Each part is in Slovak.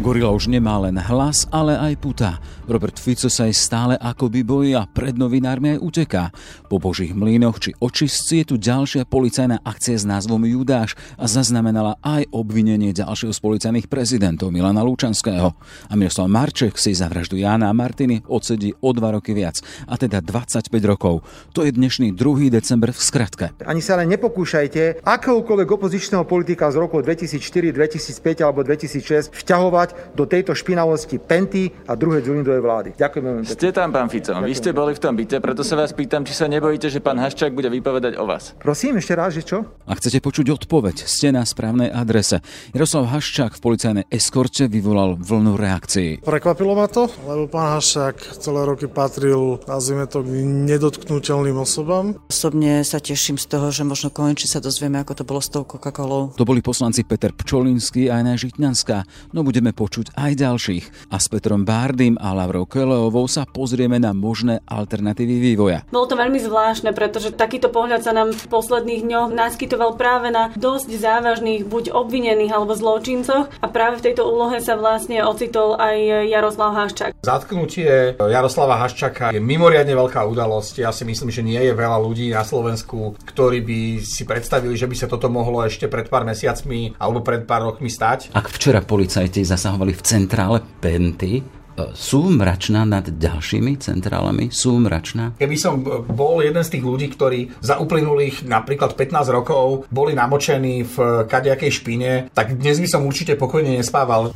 Gorila už nemá len hlas, ale aj puta. Robert Fico sa aj stále akoby bojí a pred novinármi aj uteká. Po božích mlynoch či očistci je tu ďalšia policajná akcia s názvom Judáš a zaznamenala aj obvinenie ďalšieho z policajných prezidentov Milana Lučanského. A Miroslav Marček si za vraždu Jána a Martiny odsedí o dva roky viac, a teda 25 rokov. To je dnešný 2. december v skratke. Ani sa len nepokúšajte akéhokoľvek opozičného politika z roku 2004, 2005 alebo 2006 vťahovať do tejto špinavosti Penty a druhej Dzurindovej vlády. Ďakujem veľmi pekne. Ste tam, pán Fico. Ďakujem. Vy ste boli v tom byte, preto sa vás pýtam, či sa nebojíte, že pán Haščák bude vypovedať o vás. Prosím, ešte raz, že čo? A chcete počuť odpoveď, ste na správnej adrese. Jaroslav Haščák v policajnej eskorte vyvolal vlnu reakcií. Prekvapilo ma to, lebo pán Haščák celé roky patril, nazvime to, k nedotknutelným osobám. Osobne sa teším z toho, že možno konečne sa dozvieme, ako to bolo s tou Coca-Colou. To boli poslanci Peter Pčolinský a Jana Žitňanská, no budeme počuť aj ďalších. A s Petrom Bárdym a Lavrou Keleovou sa pozrieme na možné alternatívy vývoja. Bolo to veľmi zvláštne, pretože takýto pohľad sa nám v posledných dňoch naskytoval práve na dosť závažných buď obvinených alebo zločincoch a práve v tejto úlohe sa vlastne ocitol aj Jaroslav Haščák. Zatknutie Jaroslava Haščaka je mimoriadne veľká udalosť. Ja si myslím, že nie je veľa ľudí na Slovensku, ktorí by si predstavili, že by sa toto mohlo ešte pred pár mesiacmi alebo pred pár rokmi stať. Ak včera policajti zasahovali v centrále Penty, sú mračná nad ďalšími centrálami? Sú mračná? Keby som bol jeden z tých ľudí, ktorí za uplynulých napríklad 15 rokov boli namočení v kadejakej špine, tak dnes by som určite pokojne nespával.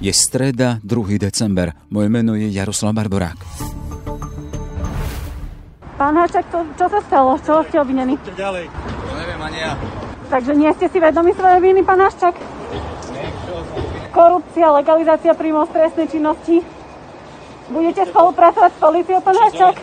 Je streda, 2. december. Moje meno je Jaroslav Barborák. Pán Hačak, to, čo sa stalo? Čo ste obvinení? ďalej. To neviem ani ja. Takže nie ste si vedomi svojej viny, pán Haščak? Korupcia, legalizácia príjmov stresnej činnosti. Budete spolupracovať s policiou, pán Haščák?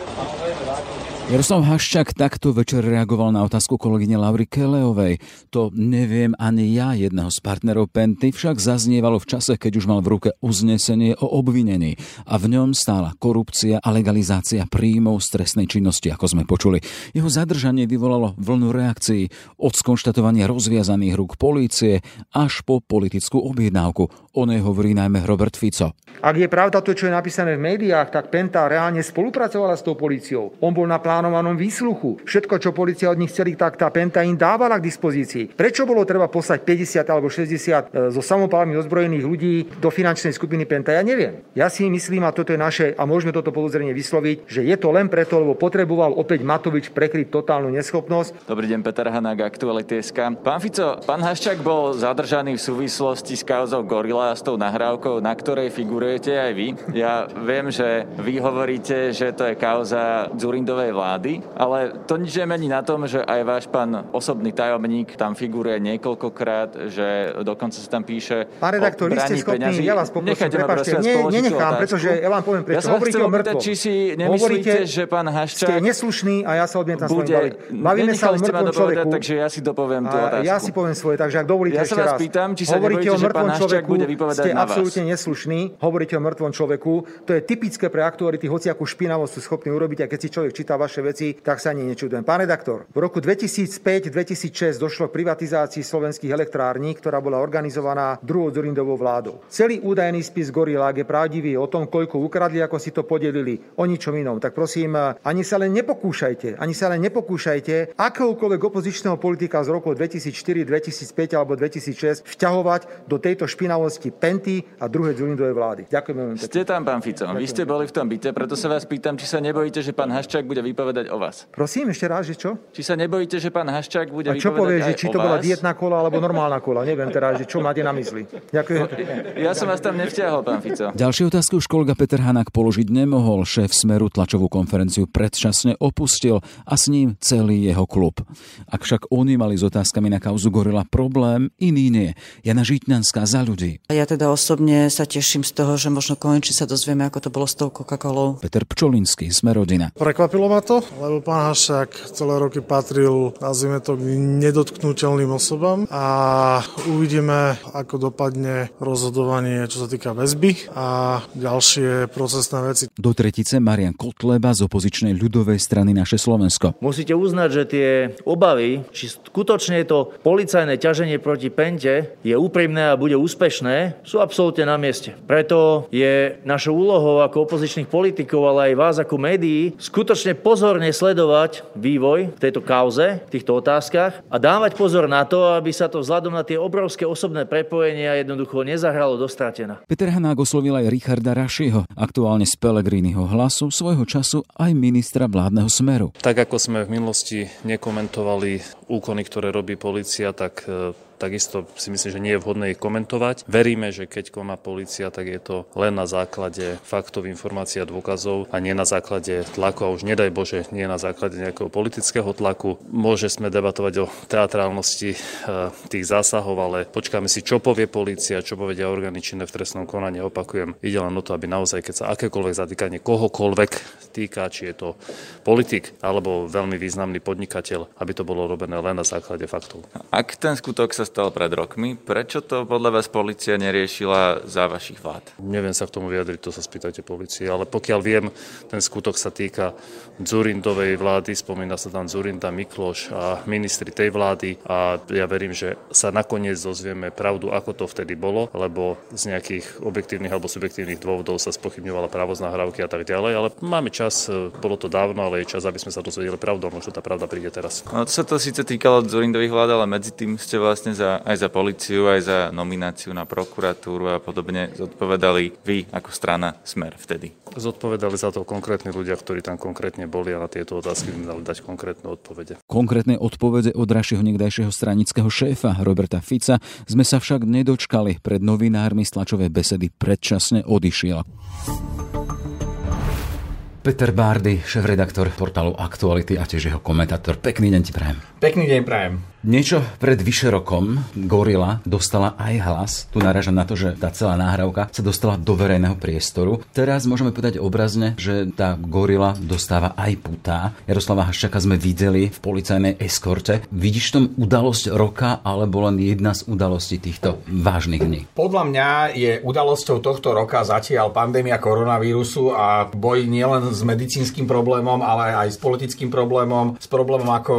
Jaroslav Haščák takto večer reagoval na otázku kolegyne Laury Keleovej. To neviem ani ja, jedného z partnerov Penty, však zaznievalo v čase, keď už mal v ruke uznesenie o obvinení a v ňom stála korupcia a legalizácia príjmov z trestnej činnosti, ako sme počuli. Jeho zadržanie vyvolalo vlnu reakcií od skonštatovania rozviazaných rúk polície až po politickú objednávku. O nej hovorí najmä Robert Fico. Ak je pravda to, čo je napísané v médiách, tak Penta reálne spolupracovala s tou políciou. On bol na plánovanom výsluchu. Všetko, čo policia od nich chceli, tak tá Penta im dávala k dispozícii. Prečo bolo treba poslať 50 alebo 60 zo samopálmi ozbrojených ľudí do finančnej skupiny Penta? Ja neviem. Ja si myslím, a toto je naše, a môžeme toto podozrenie vysloviť, že je to len preto, lebo potreboval opäť Matovič prekryť totálnu neschopnosť. Dobrý deň, Peter Hanák, Aktuality.sk. Pán Fico, pán Haščák bol zadržaný v súvislosti s kauzou Gorila a s tou nahrávkou, na ktorej figurujete aj vy. Ja viem, že vy hovoríte, že to je kauza Zurindovej vlády ale to nič nemení na tom, že aj váš pán osobný tajomník tam figuruje niekoľkokrát, že dokonca sa tam píše Pán redaktor, vy ste schopní, ja vás poprosím, prepáčte, ne, nenechám, pretože ja vám poviem prečo. Ja hovoríte o mŕtvom. Či si nemyslíte, Hovoríte, že pán Haščák ste neslušný a ja sa odmietam bude, s vami. Bavíme sa o mŕtvom človeku. takže ja si dopoviem tú otázku. Ja si poviem svoje, takže ak dovolíte ja ešte raz. pýtam, či sa hovoríte o mŕtvom človeku, vypovedať ste absolútne neslušný, hovoríte o mŕtvom človeku. To je typické pre aktuality, akú špinavosť sú schopní urobiť a keď si človek číta vaše veci, tak sa ani nečudujem. Pán redaktor, v roku 2005-2006 došlo k privatizácii slovenských elektrární, ktorá bola organizovaná druhou Zurindovou vládou. Celý údajný spis Gorilák je pravdivý o tom, koľko ukradli, ako si to podelili, o ničom inom. Tak prosím, ani sa len nepokúšajte, ani sa len nepokúšajte akéhokoľvek opozičného politika z roku 2004, 2005 alebo 2006 vťahovať do tejto špinavosti Penty a druhej Zurindovej vlády. Ďakujem veľmi pekne. Ste tam, pán Fico. Vy ste boli v tom byte, preto sa vás pýtam, či sa nebojíte, že pán Haščák bude vypovedať o vás. Prosím, ešte raz, že čo? Či sa nebojíte, že pán Haščák bude A čo povie, že či to bola dietná kola alebo normálna kola? Neviem teraz, že čo máte na mysli. Ďakujem. Ja som vás tam nevťahol, pán Fico. Ďalšiu otázku už kolega Peter Hanák položiť nemohol. Šéf Smeru tlačovú konferenciu predčasne opustil a s ním celý jeho klub. Ak však oni mali s otázkami na kauzu Gorila problém, iný nie. Jana Žitňanská za ľudí. Ja teda osobne sa teším z toho, že možno konečne sa dozvieme, ako to bolo s tou Coca-Colou. Peter Pčolinský, sme rodina. Prekvapilo ma to, lebo pán Hašák celé roky patril, nazvime to, k nedotknutelným osobám a uvidíme, ako dopadne rozhodovanie, čo sa týka väzby a ďalšie procesné veci. Do tretice Marian Kotleba z opozičnej ľudovej strany Naše Slovensko. Musíte uznať, že tie obavy, či skutočne to policajné ťaženie proti Pente je úprimné a bude úspešné, sú absolútne na mieste. Preto je našou úlohou ako opozičných politikov, ale aj vás ako médií, skutočne pozorne sledovať vývoj v tejto kauze, v týchto otázkach a dávať pozor na to, aby sa to vzhľadom na tie obrovské osobné prepojenia jednoducho nezahralo dostratená. Peter Hanák oslovil aj Richarda Rašiho, aktuálne z Pelegriniho hlasu, svojho času aj ministra vládneho smeru. Tak ako sme v minulosti nekomentovali úkony, ktoré robí policia, tak e, takisto si myslím, že nie je vhodné ich komentovať. Veríme, že keď koná policia, tak je to len na základe faktov, informácií a dôkazov a nie na základe tlaku a už nedaj Bože, nie na základe nejakého politického tlaku. Môže sme debatovať o teatrálnosti e, tých zásahov, ale počkáme si, čo povie policia, čo povedia orgány činné v trestnom konaní. Opakujem, ide len o to, aby naozaj, keď sa akékoľvek zatýkanie kohokoľvek týka, či je to politik alebo veľmi významný podnikateľ, aby to bolo robené len na základe faktov. Ak ten skutok sa stal pred rokmi. Prečo to podľa vás policia neriešila za vašich vlád? Neviem sa k tomu vyjadriť, to sa spýtajte policie, ale pokiaľ viem, ten skutok sa týka Zurindovej vlády, spomína sa tam Zurinda, Mikloš a ministri tej vlády a ja verím, že sa nakoniec dozvieme pravdu, ako to vtedy bolo, lebo z nejakých objektívnych alebo subjektívnych dôvodov sa spochybňovala právosť nahrávky a tak ďalej, ale máme čas, bolo to dávno, ale je čas, aby sme sa dozvedeli pravdu a možno tá pravda príde teraz. No, to sa to síce týkalo Zurindových vlád, ale medzi tým ste vlastne za, aj za policiu, aj za nomináciu na prokuratúru a podobne zodpovedali vy ako strana Smer vtedy? Zodpovedali za to konkrétni ľudia, ktorí tam konkrétne boli a na tieto otázky by dali dať konkrétne odpovede. Konkrétne odpovede od rašieho niekdajšieho stranického šéfa Roberta Fica sme sa však nedočkali. Pred novinármi z tlačovej besedy predčasne odišiel. Peter Bárdy, šéf-redaktor portálu Aktuality a tiež jeho komentátor. Pekný deň ti prajem. Pekný deň prajem. Niečo pred vyše rokom Gorila dostala aj hlas. Tu naražam na to, že tá celá náhrávka sa dostala do verejného priestoru. Teraz môžeme povedať obrazne, že tá Gorila dostáva aj putá. Jaroslava Haščaka sme videli v policajnej eskorte. Vidíš tom udalosť roka alebo len jedna z udalostí týchto vážnych dní? Podľa mňa je udalosťou tohto roka zatiaľ pandémia koronavírusu a boj nielen s medicínskym problémom, ale aj s politickým problémom, s problémom, ako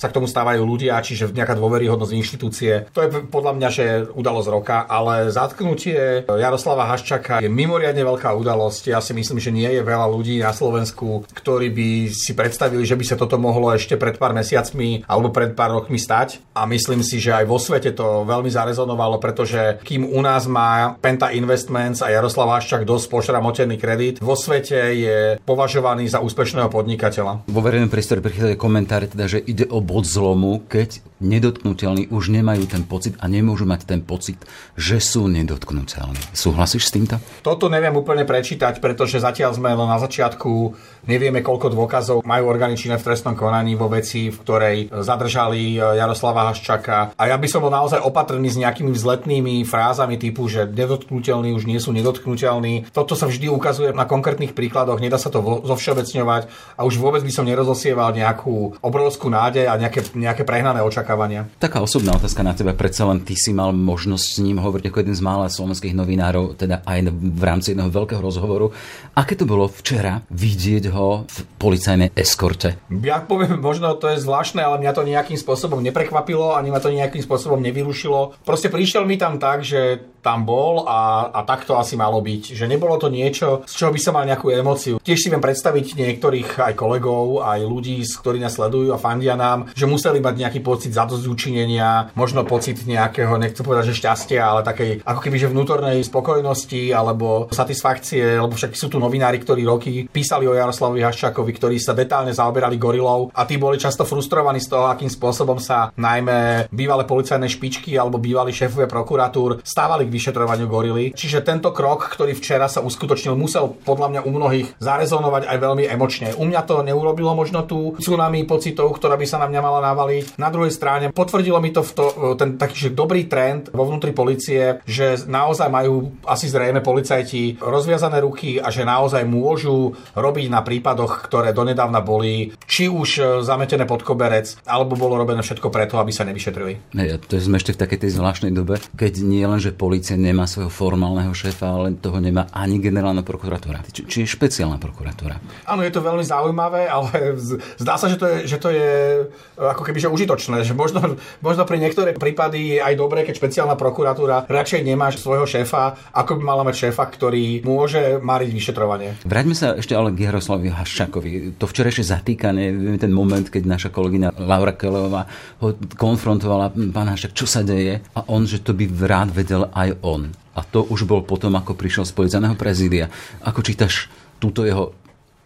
sa k tomu stávajú ľudia, čiže nejaká dôveryhodnosť inštitúcie. To je podľa mňa, že udalosť roka, ale zatknutie Jaroslava Haščaka je mimoriadne veľká udalosť. Ja si myslím, že nie je veľa ľudí na Slovensku, ktorí by si predstavili, že by sa toto mohlo ešte pred pár mesiacmi alebo pred pár rokmi stať. A myslím si, že aj vo svete to veľmi zarezonovalo, pretože kým u nás má Penta Investments a Jaroslav Haščak dosť pošramotený kredit, vo svete je považovaný za úspešného podnikateľa. Vo verejnom priestore prichádzajú komentáre, teda, že ide o bod zlomu, keď nedotknutelní už nemajú ten pocit a nemôžu mať ten pocit, že sú nedotknutelní. Súhlasíš s týmto? Toto neviem úplne prečítať, pretože zatiaľ sme len na začiatku, nevieme koľko dôkazov majú činné v trestnom konaní vo veci, v ktorej zadržali e, Jaroslava Haščaka. A ja by som bol naozaj opatrný s nejakými vzletnými frázami typu, že nedotknutelní už nie sú nedotknutelní. Toto sa vždy ukazuje na konkrétnych príkladoch, nedá sa to zovšeobecňovať a už vôbec by som nerozosieval nejakú obrovskú nádej a nejaké, nejaké prehnané očakávanie očakávania. Taká osobná otázka na teba, predsa len ty si mal možnosť s ním hovoriť ako jeden z mála slovenských novinárov, teda aj v rámci jedného veľkého rozhovoru. Aké to bolo včera vidieť ho v policajnej eskorte? Ja poviem, možno to je zvláštne, ale mňa to nejakým spôsobom neprekvapilo, ani ma to nejakým spôsobom nevyrušilo. Proste prišiel mi tam tak, že tam bol a, a tak to asi malo byť. Že nebolo to niečo, z čoho by som mal nejakú emociu. Tiež si viem predstaviť niektorých aj kolegov, aj ľudí, ktorí nás sledujú a fandia nám, že museli mať nejaký pocit učinenia, možno pocit nejakého, nechcem povedať, že šťastia, ale takej ako keby že vnútornej spokojnosti alebo satisfakcie, lebo však sú tu novinári, ktorí roky písali o Jaroslavovi Haščákovi, ktorí sa detálne zaoberali gorilou a tí boli často frustrovaní z toho, akým spôsobom sa najmä bývalé policajné špičky alebo bývalí šéfovia prokuratúr stávali k vyšetrovaniu gorily. Čiže tento krok, ktorý včera sa uskutočnil, musel podľa mňa u mnohých zarezonovať aj veľmi emočne. U mňa to neurobilo možno tú tsunami pocitov, ktorá by sa na mňa mala navaliť. Na druhej strane potvrdilo mi to, v to ten taký že dobrý trend vo vnútri policie, že naozaj majú asi zrejme policajti rozviazané ruky a že naozaj môžu robiť na prípadoch, ktoré donedávna boli či už e, zametené pod koberec, alebo bolo robené všetko preto, aby sa nevyšetrili. Hey, to sme ešte v takej tej zvláštnej dobe, keď nie len, že policia nemá svojho formálneho šéfa, ale toho nemá ani generálna prokuratúra. Či, či je špeciálna prokuratúra. Áno, je to veľmi zaujímavé, ale zdá sa, že to je, že to je e, ako keby že užitočné, že možno, možno pri niektoré prípady je aj dobré, keď špeciálna prokuratúra radšej nemá svojho šéfa, ako by mala mať šéfa, ktorý môže mariť vyšetrovanie. Vráťme sa ešte ale k Jaroslavi Haščakovi. To včerajšie zatýkanie, ten moment, keď naša kolegyňa Laura Keleová ho konfrontovala, pán Haščak, čo sa deje? A on, že to by rád vedel aj on. A to už bol potom, ako prišiel z policajného prezídia. Ako čítaš túto jeho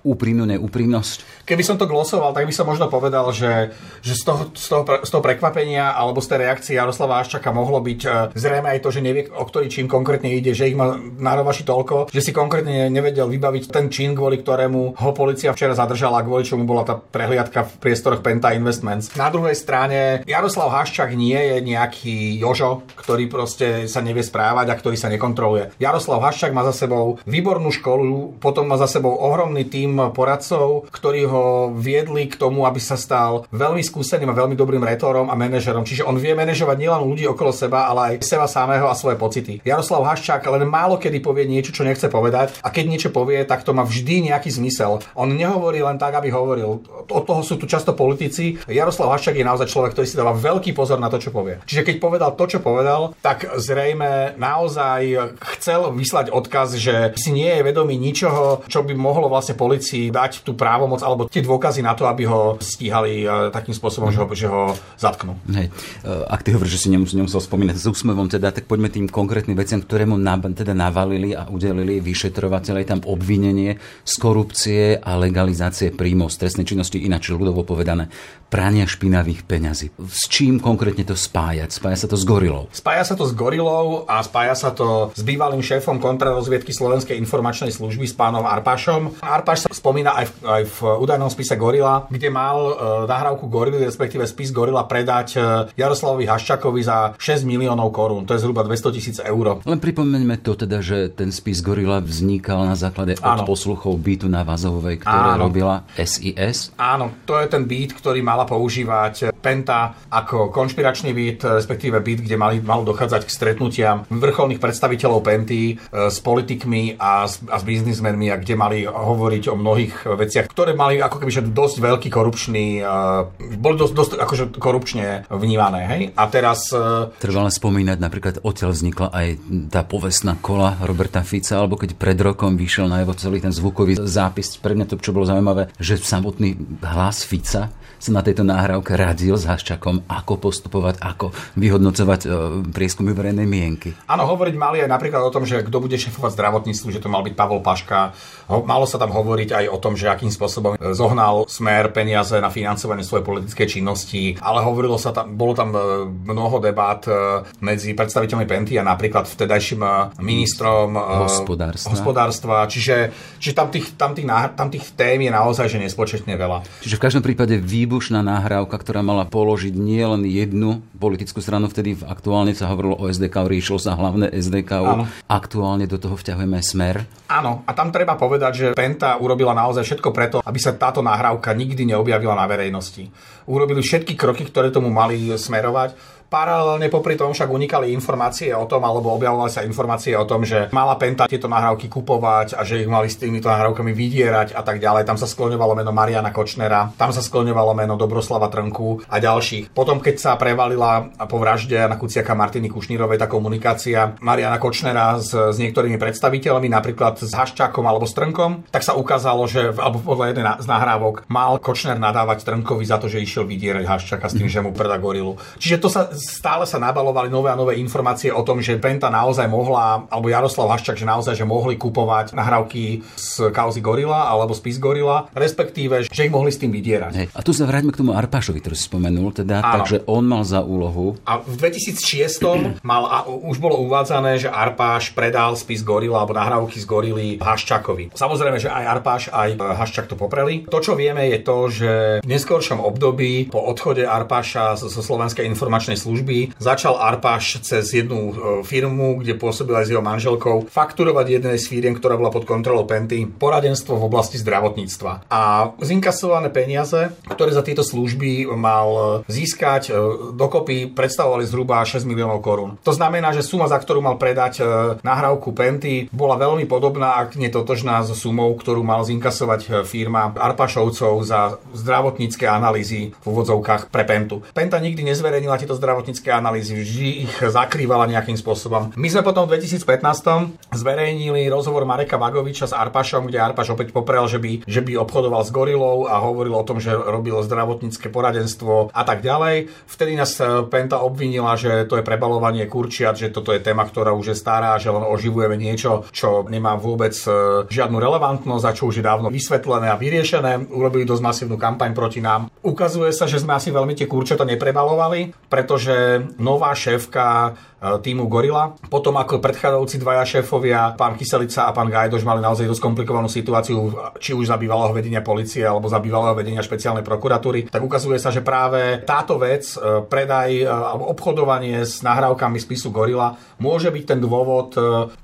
úprimnú neúprimnosť? Keby som to glosoval, tak by som možno povedal, že, že z, toho, z, toho, z toho prekvapenia alebo z tej reakcie Jaroslava Aščaka mohlo byť e, zrejme aj to, že nevie, o ktorý čin konkrétne ide, že ich má nárovaši toľko, že si konkrétne nevedel vybaviť ten čin, kvôli ktorému ho policia včera zadržala, kvôli čomu bola tá prehliadka v priestoroch Penta Investments. Na druhej strane Jaroslav Haščak nie je nejaký Jožo, ktorý proste sa nevie správať a ktorý sa nekontroluje. Jaroslav Haščak má za sebou výbornú školu, potom má za sebou ohromný tým tým poradcov, ktorí ho viedli k tomu, aby sa stal veľmi skúseným a veľmi dobrým retorom a manažerom. Čiže on vie manažovať nielen ľudí okolo seba, ale aj seba samého a svoje pocity. Jaroslav Haščák len málo kedy povie niečo, čo nechce povedať a keď niečo povie, tak to má vždy nejaký zmysel. On nehovorí len tak, aby hovoril. Od toho sú tu často politici. Jaroslav Haščák je naozaj človek, ktorý si dáva veľký pozor na to, čo povie. Čiže keď povedal to, čo povedal, tak zrejme naozaj chcel vyslať odkaz, že si nie je vedomý ničoho, čo by mohlo vlastne politi- policii dať tú právomoc alebo tie dôkazy na to, aby ho stíhali e, takým spôsobom, že ho, že ho zatknú. Hej. E, ak ty hovoríš, že si nemusel, nemusel spomínať s úsmevom, teda, tak poďme tým konkrétnym veciam, ktoré mu na, teda navalili a udelili vyšetrovateľe tam obvinenie z korupcie a legalizácie príjmov z trestnej činnosti, ináč ľudovo povedané prania špinavých peňazí. S čím konkrétne to spájať? Spája sa to s gorilou? Spája sa to s gorilou a spája sa to s bývalým šéfom kontrarozviedky Slovenskej informačnej služby s pánom Arpašom. Arpaš sa spomína aj v, aj v údajnom spise Gorila, kde mal e, nahrávku Gorily, respektíve spis Gorila predať e, Jaroslavovi Haščakovi za 6 miliónov korún. To je zhruba 200 tisíc eur. Len pripomeňme to teda, že ten spis Gorila vznikal na základe od posluchov bytu na Vazovej, ktoré Áno. robila SIS. Áno, to je ten byt, ktorý mala používať Penta ako konšpiračný byt, respektíve byt, kde mali, malo dochádzať k stretnutiam vrcholných predstaviteľov Penty e, s politikmi a s, a s biznismenmi a kde mali hovoriť o mnohých veciach, ktoré mali ako keby že dosť veľký korupčný, uh, boli dosť, dosť akože korupčne vnímané. Hej? A teraz... Uh, Treba len spomínať, napríklad odtiaľ vznikla aj tá povestná kola Roberta Fica, alebo keď pred rokom vyšiel na jeho celý ten zvukový zápis. Pre mňa to, čo bolo zaujímavé, že samotný hlas Fica sa na tejto nahrávke radil s Haščakom, ako postupovať, ako vyhodnocovať uh, prieskumy verejnej mienky. Áno, hovoriť mali aj napríklad o tom, že kto bude šefovať zdravotníctvu, že to mal byť Pavol Paška. Ho, malo sa tam hovoriť hovoriť aj o tom, že akým spôsobom e, zohnal smer peniaze na financovanie svojej politickej činnosti, ale hovorilo sa tam, bolo tam e, mnoho debát e, medzi predstaviteľmi Penty a napríklad vtedajším ministrom hospodárstva. hospodárstva. Čiže, čiže tam, tých, tam, tých, tam tých tém je naozaj že nespočetne veľa. Čiže v každom prípade výbušná nahrávka, ktorá mala položiť nie len jednu politickú stranu, vtedy aktuálne sa hovorilo o SDK, riešilo sa hlavné SDK, aktuálne do toho vťahujeme smer. Áno, a tam treba povedať, že Penta urobil urobila naozaj všetko preto, aby sa táto nahrávka nikdy neobjavila na verejnosti. Urobili všetky kroky, ktoré tomu mali smerovať Paralelne popri tom však unikali informácie o tom, alebo objavovali sa informácie o tom, že mala Penta tieto nahrávky kupovať a že ich mali s týmito nahrávkami vydierať a tak ďalej. Tam sa skloňovalo meno Mariana Kočnera, tam sa skloňovalo meno Dobroslava Trnku a ďalších. Potom, keď sa prevalila po vražde na Kuciaka Martiny Kušnírovej tá komunikácia Mariana Kočnera s, s niektorými predstaviteľmi, napríklad s Haščákom alebo s Trnkom, tak sa ukázalo, že alebo podľa jednej z nahrávok mal Kočner nadávať Trnkovi za to, že išiel vydierať Haščaka s tým, že mu predá gorilu. Čiže to sa stále sa nabalovali nové a nové informácie o tom, že Penta naozaj mohla, alebo Jaroslav Haščak, že naozaj, že mohli kupovať nahrávky z kauzy Gorila alebo spis Gorila, respektíve, že ich mohli s tým vydierať. Hej. A tu sa vráťme k tomu Arpašovi, ktorý si spomenul, teda, Áno. takže on mal za úlohu. A v 2006 mal, a už bolo uvádzané, že Arpáš predal spis Gorila alebo nahrávky z Gorily Haščakovi. Samozrejme, že aj Arpáš, aj Haščak to popreli. To, čo vieme, je to, že v neskôršom období po odchode Arpáša zo Slovenskej informačnej služby začal Arpáš cez jednu e, firmu, kde pôsobil aj s jeho manželkou, fakturovať jednej z firiem, ktorá bola pod kontrolou Penty, poradenstvo v oblasti zdravotníctva. A zinkasované peniaze, ktoré za tieto služby mal získať, e, dokopy predstavovali zhruba 6 miliónov korún. To znamená, že suma, za ktorú mal predať e, nahrávku Penty, bola veľmi podobná, ak nie totožná so sumou, ktorú mal zinkasovať e, firma Arpašovcov za zdravotnícke analýzy v úvodzovkách pre Pentu. Penta nikdy nezverejnila tieto zdravotnícke analýzy, vždy ich zakrývala nejakým spôsobom. My sme potom v 2015 zverejnili rozhovor Mareka Vagoviča s Arpašom, kde Arpaš opäť poprel, že by, že by obchodoval s gorilou a hovoril o tom, že robil zdravotnícke poradenstvo a tak ďalej. Vtedy nás e, Penta obvinila, že to je prebalovanie kurčiat, že toto je téma, ktorá už je stará, že len oživujeme niečo, čo nemá vôbec e, žiadnu relevantnosť a čo už je dávno vysvetlené a vyriešené. Urobili dosť masívnu kampaň proti nám. Ukazuje sa, že sme asi veľmi tie kurčata neprebalovali, pretože nová šéfka týmu Gorila. Potom ako predchádzajúci dvaja šéfovia, pán Kyselica a pán Gajdoš mali naozaj dosť komplikovanú situáciu, či už za bývalého vedenia policie alebo za bývalého vedenia špeciálnej prokuratúry, tak ukazuje sa, že práve táto vec, e, predaj e, alebo obchodovanie s nahrávkami spisu Gorila môže byť ten dôvod,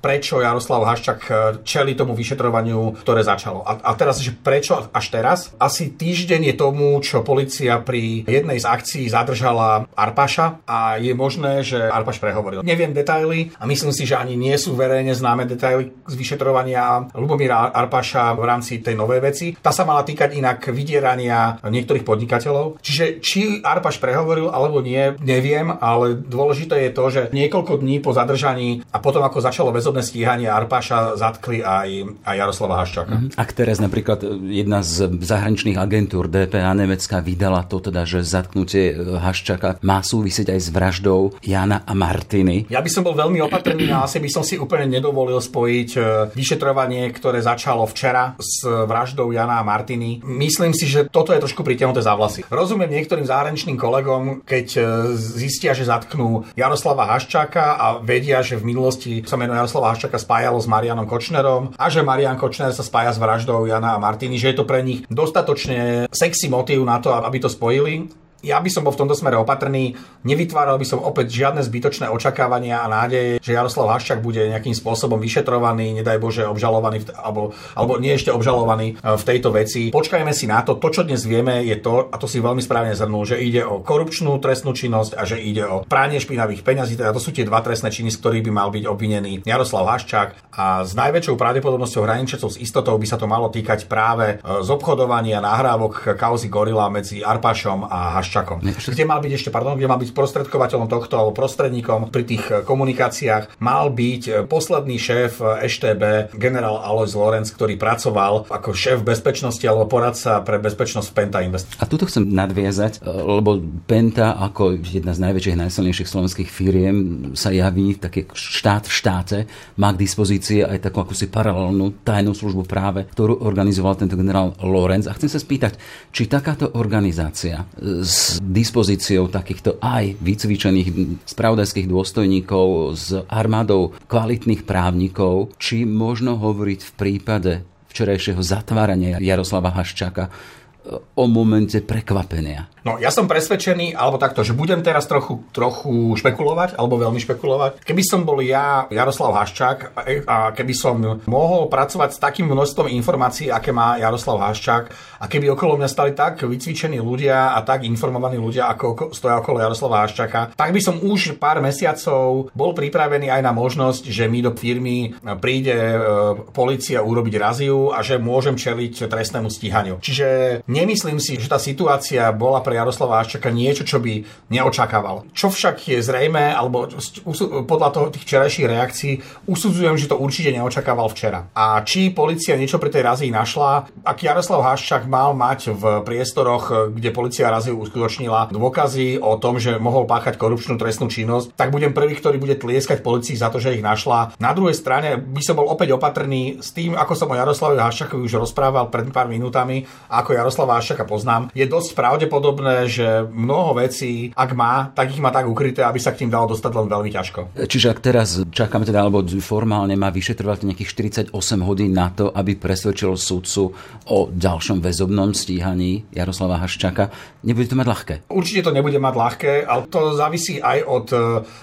prečo Jaroslav Haščak čeli tomu vyšetrovaniu, ktoré začalo. A, a teraz, že prečo až teraz? Asi týždeň je tomu, čo policia pri jednej z akcií zadržala Arpaša a je možné, že Arpaš prehovoril. Neviem detaily a myslím si, že ani nie sú verejne známe detaily z vyšetrovania Lubomíra Arpaša v rámci tej novej veci. Tá sa mala týkať inak vydierania niektorých podnikateľov. Čiže či Arpaš prehovoril alebo nie, neviem, ale dôležité je to, že niekoľko dní po zadržaní a potom ako začalo väzobné stíhanie Arpaša zatkli aj, aj Jaroslava Haščaka. Ak teraz napríklad jedna z zahraničných agentúr DPA Nemecka vydala to teda, že zatknutie Haščaka má súvisieť aj s vraždou Jana a Martiny. Ja by som bol veľmi opatrný a asi by som si úplne nedovolil spojiť e, vyšetrovanie, ktoré začalo včera s vraždou Jana a Martiny. Myslím si, že toto je trošku pritiahnuté za vlasy. Rozumiem niektorým zahraničným kolegom, keď e, zistia, že zatknú Jaroslava Haščáka a vedia, že v minulosti sa meno Jaroslava Haščáka spájalo s Marianom Kočnerom a že Marian Kočner sa spája s vraždou Jana a Martiny, že je to pre nich dostatočne sexy motív na to, aby to spojili ja by som bol v tomto smere opatrný, nevytváral by som opäť žiadne zbytočné očakávania a nádeje, že Jaroslav Haščák bude nejakým spôsobom vyšetrovaný, nedaj Bože obžalovaný, alebo, alebo nie ešte obžalovaný e, v tejto veci. Počkajme si na to, to čo dnes vieme je to, a to si veľmi správne zhrnul, že ide o korupčnú trestnú činnosť a že ide o pranie špinavých peňazí, teda to sú tie dva trestné činy, z ktorých by mal byť obvinený Jaroslav Haščák. A s najväčšou pravdepodobnosťou hraničecov s istotou by sa to malo týkať práve e, z obchodovania nahrávok kauzy Gorila medzi Arpašom a Haščákom Haščakom. Kde mal byť ešte, pardon, kde mal byť sprostredkovateľom tohto alebo prostredníkom pri tých e, komunikáciách, mal byť e, posledný šéf EŠTB, generál Alois Lorenz, ktorý pracoval ako šéf bezpečnosti alebo poradca pre bezpečnosť Penta Invest. A tuto chcem nadviazať, lebo Penta ako jedna z najväčších, najsilnejších slovenských firiem sa javí taký štát v štáte, má k dispozícii aj takú akúsi paralelnú tajnú službu práve, ktorú organizoval tento generál Lorenz. A chcem sa spýtať, či takáto organizácia s dispozíciou takýchto aj vycvičených spravodajských dôstojníkov, s armádou kvalitných právnikov, či možno hovoriť v prípade včerajšieho zatvárania Jaroslava Haščaka o momente prekvapenia. No ja som presvedčený, alebo takto, že budem teraz trochu, trochu špekulovať, alebo veľmi špekulovať. Keby som bol ja Jaroslav Haščák a keby som mohol pracovať s takým množstvom informácií, aké má Jaroslav Haščák a keby okolo mňa stali tak vycvičení ľudia a tak informovaní ľudia, ako stoja okolo Jaroslava Haščáka, tak by som už pár mesiacov bol pripravený aj na možnosť, že mi do firmy príde e, policia urobiť raziu a že môžem čeliť trestnému stíhaniu. Čiže nemyslím si, že tá situácia bola pre Jaroslava Haščaka niečo, čo by neočakával. Čo však je zrejme, alebo podľa toho tých včerajších reakcií, usudzujem, že to určite neočakával včera. A či policia niečo pri tej razii našla, ak Jaroslav Haščák mal mať v priestoroch, kde policia raziu uskutočnila dôkazy o tom, že mohol páchať korupčnú trestnú činnosť, tak budem prvý, ktorý bude tlieskať policii za to, že ich našla. Na druhej strane by som bol opäť opatrný s tým, ako som o Jaroslavovi Haščakovi už rozprával pred pár minútami, ako Jaroslava Haščaka poznám. Je dosť pravdepodobné, že mnoho vecí, ak má, tak ich má tak ukryté, aby sa k tým dalo dostať len veľmi ťažko. Čiže ak teraz čakáme teda, alebo formálne má vyšetrovať nejakých 48 hodín na to, aby presvedčil sudcu o ďalšom väzobnom stíhaní Jaroslava Haščaka, nebude to mať ľahké. Určite to nebude mať ľahké, ale to závisí aj od e,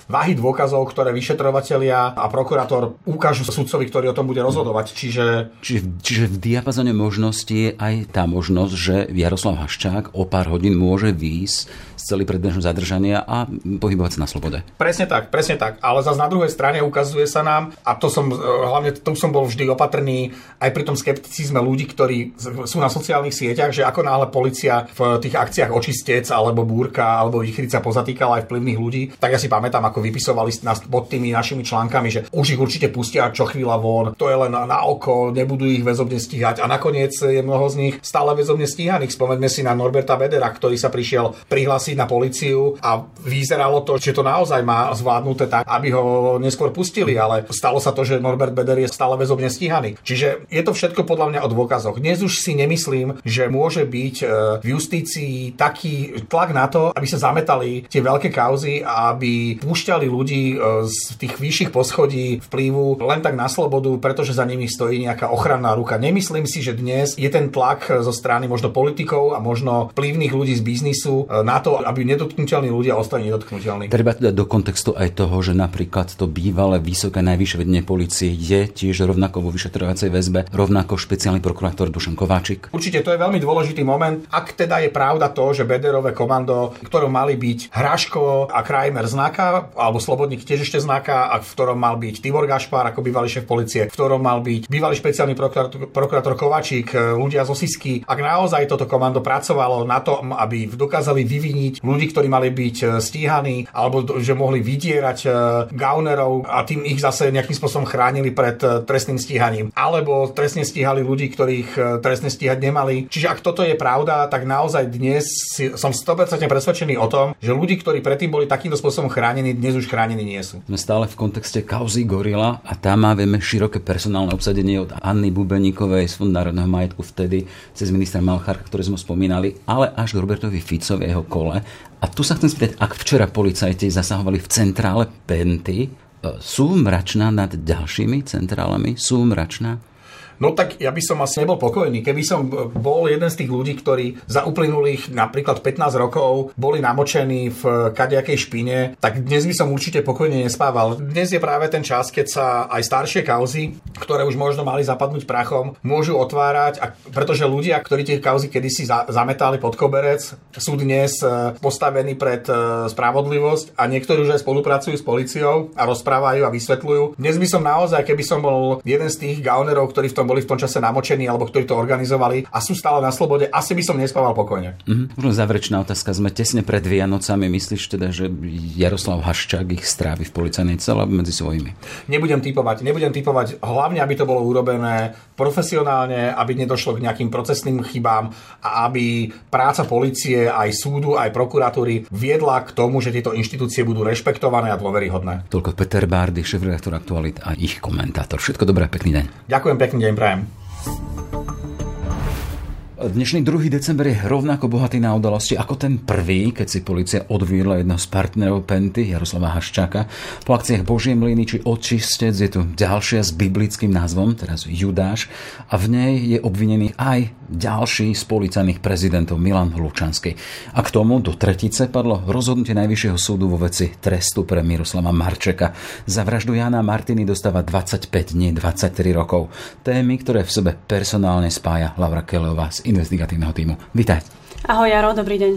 váhy dôkazov, ktoré vyšetrovatelia a prokurátor ukážu sudcovi, ktorý o tom bude rozhodovať. Čiže... Čiže, čiže v diapazone možností je aj tá možnosť, že Jaroslav Haščák o pár hodín môže výjsť celý predbežného zadržania a pohybovať sa na slobode. Presne tak, presne tak. Ale zase na druhej strane ukazuje sa nám, a to som, e, hlavne tu som bol vždy opatrný aj pri tom skepticizme ľudí, ktorí sú na sociálnych sieťach, že ako náhle policia v tých akciách očistec alebo búrka alebo výchrica pozatýkala aj vplyvných ľudí, tak ja si pamätám, ako vypisovali nás pod tými našimi článkami, že už ich určite pustia čo chvíľa von, to je len na, oko, nebudú ich väzobne stíhať a nakoniec je mnoho z nich stále väzobne stíhaných. Spomeňme si na Norberta Bedera, ktorý sa prišiel prihlásiť prihlásiť na policiu a vyzeralo to, že to naozaj má zvládnuté tak, aby ho neskôr pustili, ale stalo sa to, že Norbert Beder je stále väzobne stíhaný. Čiže je to všetko podľa mňa o dôkazoch. Dnes už si nemyslím, že môže byť e, v justícii taký tlak na to, aby sa zametali tie veľké kauzy a aby púšťali ľudí e, z tých vyšších poschodí vplyvu len tak na slobodu, pretože za nimi stojí nejaká ochranná ruka. Nemyslím si, že dnes je ten tlak zo strany možno politikov a možno vplyvných ľudí z biznisu e, na to, aby nedotknutelní ľudia ostali nedotknutelní. Treba teda do kontextu aj toho, že napríklad to bývalé vysoké najvyššie vedenie policie je tiež rovnako vo vyšetrovacej väzbe, rovnako špeciálny prokurátor Dušan Kováčik. Určite to je veľmi dôležitý moment. Ak teda je pravda to, že Bederové komando, ktorom mali byť Hraško a Krajmer znaka, alebo Slobodník tiež ešte znaka, a v ktorom mal byť Tibor Gašpar ako bývalý šéf policie, v ktorom mal byť bývalý špeciálny prokurátor, prokurátor Kováčik, ľudia zo Sisky, ak naozaj toto komando pracovalo na to, aby dokázali vyviniť chrániť ľudí, ktorí mali byť e, stíhaní, alebo že mohli vydierať e, gaunerov a tým ich zase nejakým spôsobom chránili pred e, trestným stíhaním. Alebo trestne stíhali ľudí, ktorých trestne stíhať nemali. Čiže ak toto je pravda, tak naozaj dnes som 100% presvedčený o tom, že ľudí, ktorí predtým boli takýmto spôsobom chránení, dnes už chránení nie sú. Sme stále v kontexte kauzy Gorila a tam máme široké personálne obsadenie od Anny Bubeníkovej z Fondu národného majetku vtedy cez ministra Malchárka, ktorý sme spomínali, ale až k Robertovi Ficovi jeho kole a tu sa chcem spýtať, ak včera policajti zasahovali v centrále Penty, e, sú mračná nad ďalšími centrálami? Sú mračná? No tak ja by som asi nebol pokojný. Keby som bol jeden z tých ľudí, ktorí za uplynulých napríklad 15 rokov boli namočení v kadejakej špine, tak dnes by som určite pokojne nespával. Dnes je práve ten čas, keď sa aj staršie kauzy, ktoré už možno mali zapadnúť prachom, môžu otvárať, a pretože ľudia, ktorí tie kauzy kedysi za, zametali pod koberec, sú dnes e, postavení pred e, spravodlivosť a niektorí už aj spolupracujú s policiou a rozprávajú a vysvetľujú. Dnes by som naozaj, keby som bol jeden z tých gaunerov, ktorí v tom boli v tom čase namočení alebo ktorí to organizovali a sú stále na slobode, asi by som nespával pokojne. Mm-hmm. Možno záverečná otázka. Sme tesne pred Vianocami. Myslíš teda, že Jaroslav Haščák ich strávi v policajnej cele medzi svojimi? Nebudem typovať. Nebudem typovať hlavne, aby to bolo urobené profesionálne, aby nedošlo k nejakým procesným chybám a aby práca policie, aj súdu, aj prokuratúry viedla k tomu, že tieto inštitúcie budú rešpektované a dôveryhodné. Toľko Peter Bárdy, šéf-redaktor Aktualit a ich komentátor. Všetko dobré, pekný deň. Ďakujem, pekný deň prajem. Dnešný 2. december je rovnako bohatý na udalosti ako ten prvý, keď si policia odviedla jedného z partnerov Penty, Jaroslava Haščáka. Po akciách Božie mlyny či Očistec je tu ďalšia s biblickým názvom, teraz Judáš, a v nej je obvinený aj ďalší z policajných prezidentov Milan Lučanský. A k tomu do tretice padlo rozhodnutie Najvyššieho súdu vo veci trestu pre Miroslava Marčeka. Za vraždu Jana Martiny dostáva 25 dní, 23 rokov. Témy, ktoré v sebe personálne spája Laura Kelová z investigatívneho týmu. Vítaj. Ahoj Jaro, dobrý deň.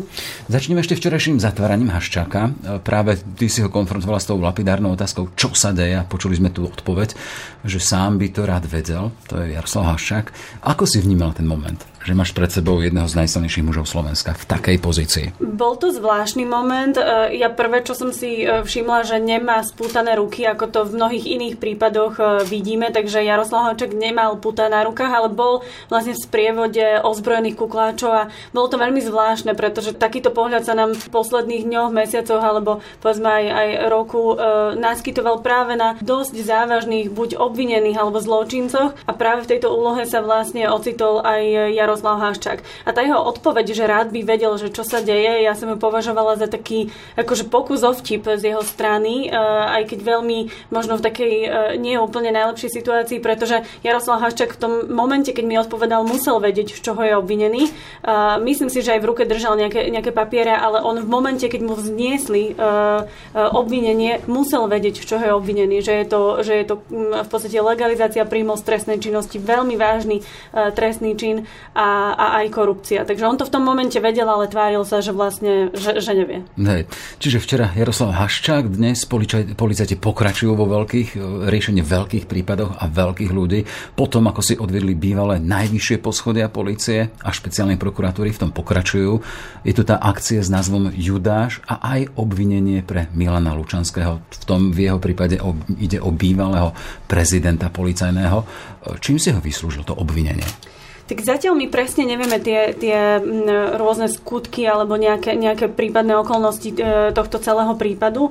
Začneme ešte včerajším zatváraním Haščáka. Práve ty si ho konfrontovala s tou lapidárnou otázkou, čo sa deje a počuli sme tu odpoveď, že sám by to rád vedel, to je Jaroslav Haščák. Ako si vnímal ten moment? Že máš pred sebou jedného z najsilnejších mužov Slovenska v takej pozícii? Bol to zvláštny moment. E, ja prvé, čo som si e, všimla, že nemá spútané ruky, ako to v mnohých iných prípadoch e, vidíme, takže Jaroslav Hoček nemal puta na rukách, ale bol vlastne v sprievode ozbrojených kukláčov a bolo to veľmi zvláštne, pretože takýto pohľad sa nám v posledných dňoch, mesiacoch alebo povedzme aj, aj roku naskytoval práve na dosť závažných buď obvinených alebo zločincoch a práve v tejto úlohe sa vlastne ocitol aj Jaroslav Haščák. A tá jeho odpoveď, že rád by vedel, že čo sa deje, ja som ju považovala za taký akože pokus o vtip z jeho strany, e, aj keď veľmi možno v takej e, nie úplne najlepšej situácii, pretože Jaroslav Haščák v tom momente, keď mi odpovedal, musel vedieť, z čoho je obvinený. E, myslím si, že aj v ruke držal nejaké, nejaké papiere, ale on v momente, keď mu vzniesli obvinenie, musel vedieť, z čoho je obvinený, že je to, že je to v podstate legalizácia príjmov z trestnej činnosti, veľmi vážny trestný čin a, a aj korupcia. Takže on to v tom momente vedel, ale tváril sa, že vlastne, že, že nevie. Hej. Čiže včera Jaroslav Haščák, dnes policajti pokračujú vo veľkých, e, riešení veľkých prípadoch a veľkých ľudí. Potom, ako si odvedli bývalé najvyššie poschodia policie a špeciálnej prokuratúry v tom pokračujú. Je tu tá akcia s názvom Judáš a aj obvinenie pre Milana Lučanského. V tom v jeho prípade ide o bývalého prezidenta policajného. E, čím si ho vyslúžil to obvinenie? Tak zatiaľ my presne nevieme tie, tie rôzne skutky alebo nejaké, nejaké prípadné okolnosti e, tohto celého prípadu. E,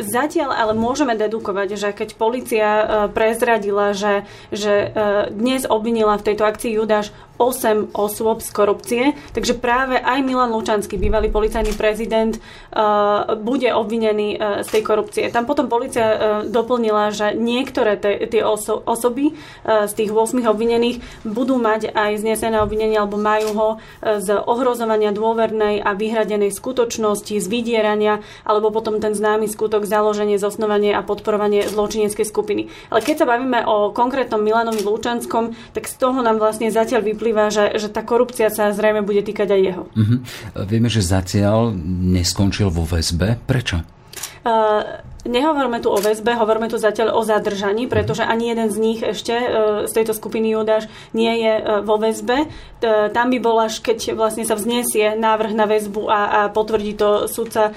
zatiaľ ale môžeme dedukovať, že keď policia e, prezradila, že, že dnes obvinila v tejto akcii Judáš 8 osôb z korupcie, takže práve aj Milan Lučanský, bývalý policajný prezident, uh, bude obvinený uh, z tej korupcie. Tam potom policia uh, doplnila, že niektoré tie oso- osoby z tých 8 obvinených budú mať aj znesené obvinenie alebo majú ho z ohrozovania dôvernej a vyhradenej skutočnosti, z vydierania alebo potom ten známy skutok založenie, zosnovanie a podporovanie zločineckej skupiny. Ale keď sa bavíme o konkrétnom Milanovi Lučanskom, tak z toho nám vlastne zatiaľ vyplýva vyplýva, že, že tá korupcia sa zrejme bude týkať aj jeho. Uh-huh. Vieme, že zatiaľ neskončil vo väzbe. Prečo? Uh, Nehovoríme tu o väzbe, hovoríme tu zatiaľ o zadržaní, pretože ani jeden z nich ešte uh, z tejto skupiny Judáš nie je uh, vo väzbe. Tam by bol až keď vlastne sa vznesie návrh na väzbu a, a potvrdí to súdca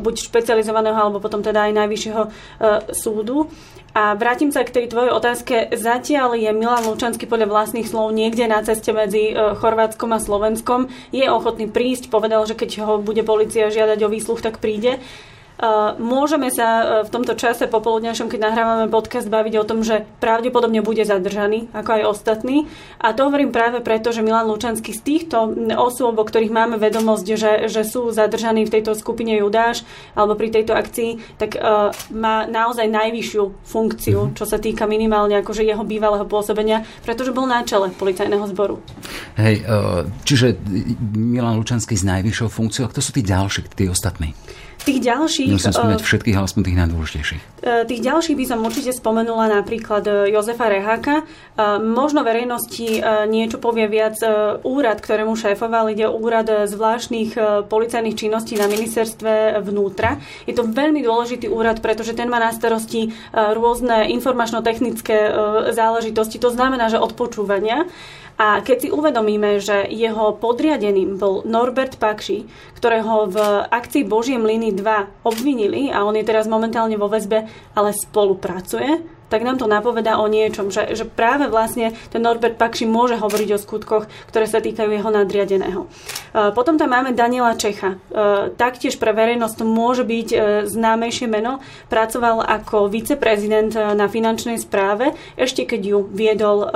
buď špecializovaného alebo potom teda aj najvyššieho súdu. A vrátim sa k tej tvojej otázke. Zatiaľ je Milan Lučanský podľa vlastných slov niekde na ceste medzi Chorvátskom a Slovenskom. Je ochotný prísť, povedal, že keď ho bude policia žiadať o výsluch, tak príde. Môžeme sa e, v tomto čase popoludňašom, keď nahrávame podcast, baviť o tom, že pravdepodobne bude zadržaný, ako aj ostatní. A to hovorím práve preto, že Milan Lučanský z týchto osôb, o ktorých máme vedomosť, že, že sú zadržaní v tejto skupine Judáš alebo pri tejto akcii, tak uh, má naozaj najvyššiu funkciu, mhm. čo sa týka minimálne akože jeho bývalého pôsobenia, pretože bol na čele policajného zboru. Hej, uh, čiže Milan Lučanský s najvyššou funkciou, a kto sú tí ďalší, tí ostatní? Tých ďalších... Musím spomínať všetkých, ale aspoň tých najdôležitejších. E, tých ďalších by som určite spomenula napríklad e, Jozefa Reháka. Možno verejnosti niečo povie viac úrad, ktorému šéfoval. Ide úrad zvláštnych policajných činností na ministerstve vnútra. Je to veľmi dôležitý úrad, pretože ten má na starosti rôzne informačno-technické záležitosti. To znamená, že odpočúvania. A keď si uvedomíme, že jeho podriadeným bol Norbert Pakši, ktorého v akcii Božie mlyny 2 obvinili a on je teraz momentálne vo väzbe, ale spolupracuje, tak nám to napovedá o niečom, že, že práve vlastne ten Norbert Pakši môže hovoriť o skutkoch, ktoré sa týkajú jeho nadriadeného. E, potom tam máme Daniela Čecha. E, taktiež pre verejnosť môže byť e, známejšie meno. Pracoval ako viceprezident na finančnej správe, ešte keď ju viedol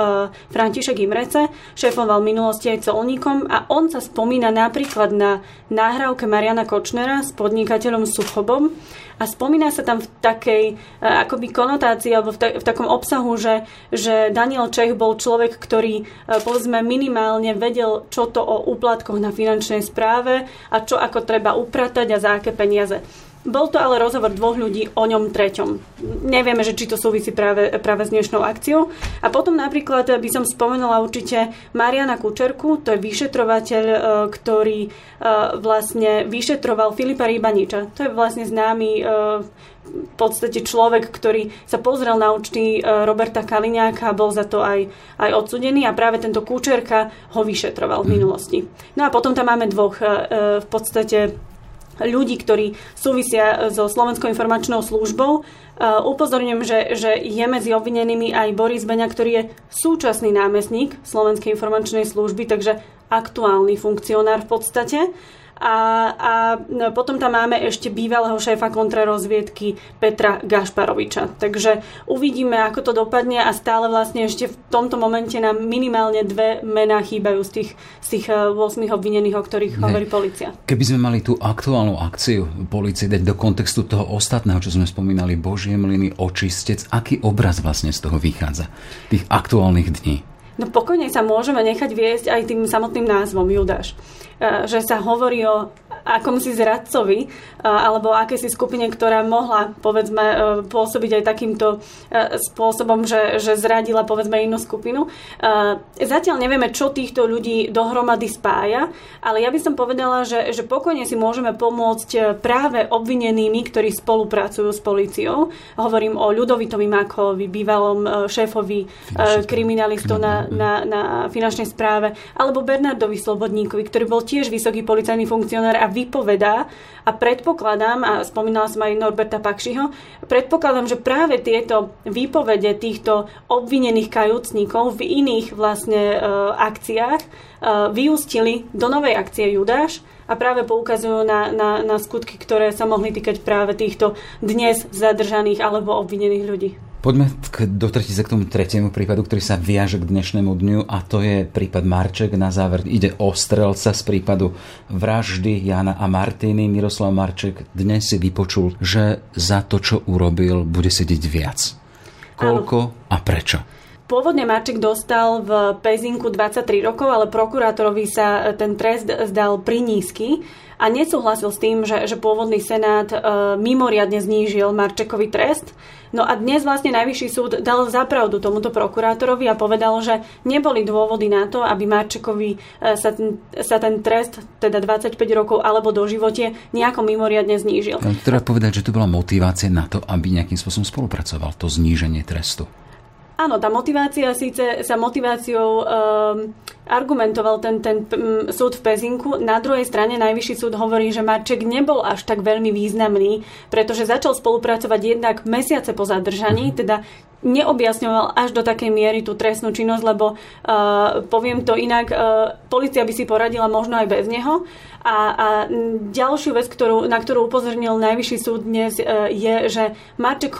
František Imrece, šéfoval minulosti aj colníkom a on sa spomína napríklad na nahrávke Mariana Kočnera s podnikateľom Suchobom, a spomína sa tam v takej e, akoby konotácii alebo v, ta, v takom obsahu, že, že Daniel Čech bol človek, ktorý e, povedzme minimálne vedel, čo to o úplatkoch na finančnej správe a čo ako treba upratať a za aké peniaze. Bol to ale rozhovor dvoch ľudí o ňom treťom. Nevieme, že či to súvisí práve, práve s dnešnou akciou. A potom napríklad by som spomenula určite Mariana Kučerku, to je vyšetrovateľ, e, ktorý e, vlastne vyšetroval Filipa Rybaniča. To je vlastne známy e, v podstate človek, ktorý sa pozrel na účty Roberta Kaliňáka bol za to aj, aj odsudený a práve tento Kučerka ho vyšetroval v minulosti. No a potom tam máme dvoch v podstate ľudí, ktorí súvisia e, so Slovenskou informačnou službou. E, upozorňujem, že, že je medzi obvinenými aj Boris Beňa, ktorý je súčasný námestník Slovenskej informačnej služby, takže aktuálny funkcionár v podstate. A, a potom tam máme ešte bývalého šéfa kontrarozviedky Petra Gašparoviča. Takže uvidíme, ako to dopadne a stále vlastne ešte v tomto momente nám minimálne dve mená chýbajú z tých, z tých 8 eh, obvinených, o ktorých ne. hovorí policia. Keby sme mali tú aktuálnu akciu policie dať do kontextu toho ostatného, čo sme spomínali, Božie mlyny, očistec, aký obraz vlastne z toho vychádza? Tých aktuálnych dní. No pokojne sa môžeme nechať viesť aj tým samotným názvom Judáš. E, že sa hovorí o akomsi zradcovi alebo akési skupine, ktorá mohla povedzme e, pôsobiť aj takýmto e, spôsobom, že, že zradila povedzme inú skupinu. Zatiaľ nevieme, čo týchto ľudí dohromady spája, ale ja by som povedala, že, že pokojne si môžeme pomôcť práve obvinenými, ktorí spolupracujú s policiou. Hovorím o Ľudovitovi Makovi, bývalom šéfovi kriminalistov na, na, na finančnej správe, alebo Bernardovi Slobodníkovi, ktorý bol tiež vysoký policajný funkcionár a vypovedá a predpokladám, a spomínala som aj Norberta Pakšiho, predpokladám, že práve tieto výpovede týchto obvinených kajúcníkov v iných vlastne e, akciách e, vyústili do novej akcie Judáš a práve poukazujú na, na, na skutky, ktoré sa mohli týkať práve týchto dnes zadržaných alebo obvinených ľudí. Poďme k, do tretice k tomu tretiemu prípadu, ktorý sa viaže k dnešnému dňu a to je prípad Marček. Na záver ide o strelca z prípadu vraždy Jana a Martiny. Miroslav Marček dnes si vypočul, že za to, čo urobil, bude sedieť viac. Koľko a prečo? Pôvodne Marček dostal v Pezinku 23 rokov, ale prokurátorovi sa ten trest zdal prinízky a nesúhlasil s tým, že, že pôvodný senát e, mimoriadne znížil Marčekovi trest. No a dnes vlastne Najvyšší súd dal zapravdu tomuto prokurátorovi a povedal, že neboli dôvody na to, aby Marčekovi e, sa ten, sa ten trest, teda 25 rokov alebo do živote, nejako mimoriadne znížil. Treba povedať, že to bola motivácia na to, aby nejakým spôsobom spolupracoval, to zníženie trestu. Áno, tá motivácia síce sa motiváciou um, argumentoval ten, ten um, súd v Pezinku. Na druhej strane najvyšší súd hovorí, že Marček nebol až tak veľmi významný, pretože začal spolupracovať jednak mesiace po zadržaní, mm-hmm. teda neobjasňoval až do takej miery tú trestnú činnosť, lebo uh, poviem to inak, uh, policia by si poradila možno aj bez neho. A, a ďalšiu vec, ktorú, na ktorú upozornil Najvyšší súd dnes, uh, je, že Marček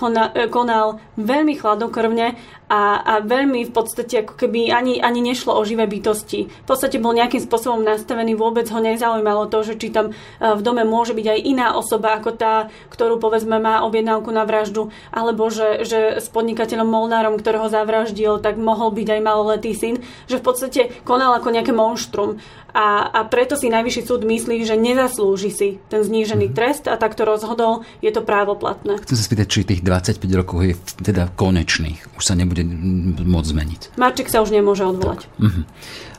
konal veľmi chladnokrvne a, a veľmi v podstate ako keby ani, ani nešlo o živé bytosti. V podstate bol nejakým spôsobom nastavený, vôbec ho nezaujímalo to, že či tam v dome môže byť aj iná osoba ako tá, ktorú povedzme má objednávku na vraždu, alebo že, že s Molnárom, ktorého zavraždil, tak mohol byť aj maloletý syn, že v podstate konal ako nejaké monštrum. A, a preto si najvyšší súd myslí, že nezaslúži si ten znížený mm. trest a takto rozhodol, je to právoplatné. Chcem sa spýtať, či tých 25 rokov je teda konečných, už sa nebude môcť zmeniť. Marček sa už nemôže odvolať. Mm-hmm.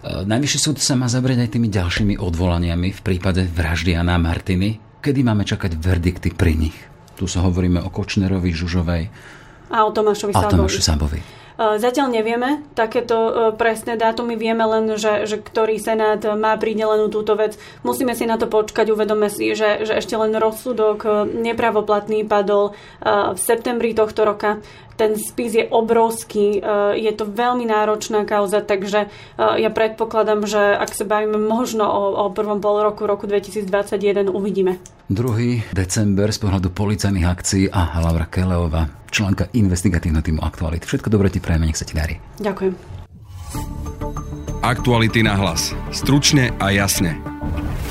Najvyšší súd sa má zabrať aj tými ďalšími odvolaniami v prípade vraždy Anna Martiny. Kedy máme čakať verdikty pri nich? Tu sa hovoríme o Kočnerovi, Žužovej a o Tomášovi Sábovi. A Tomášovi Sábovi. E, zatiaľ nevieme takéto e, presné dátumy, vieme len, že, že ktorý senát má pridelenú túto vec. Musíme si na to počkať, uvedome si, že, že ešte len rozsudok e, nepravoplatný padol v septembri tohto roka. Ten spis je obrovský, je to veľmi náročná kauza, takže ja predpokladám, že ak sa bavíme možno o, o prvom pol roku roku 2021, uvidíme. 2. december z pohľadu policajných akcií a Laura Keleová členka investigatívneho týmu Aktuality. Všetko dobre ti prajeme, nech sa ti darí. Ďakujem. Aktuality na hlas. Stručne a jasne.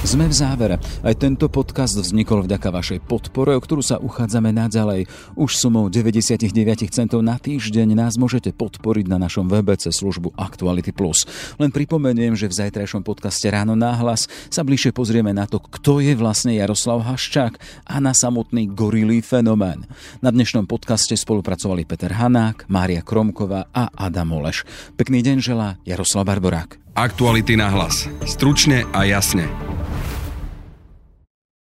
Sme v závere. Aj tento podcast vznikol vďaka vašej podpore, o ktorú sa uchádzame naďalej. Už sumou 99 centov na týždeň nás môžete podporiť na našom webe cez službu Actuality Plus. Len pripomeniem, že v zajtrajšom podcaste Ráno náhlas sa bližšie pozrieme na to, kto je vlastne Jaroslav Haščák a na samotný gorilý fenomén. Na dnešnom podcaste spolupracovali Peter Hanák, Mária Kromková a Adam Oleš. Pekný deň želá Jaroslav Barborák. Aktuality na hlas. Stručne a jasne.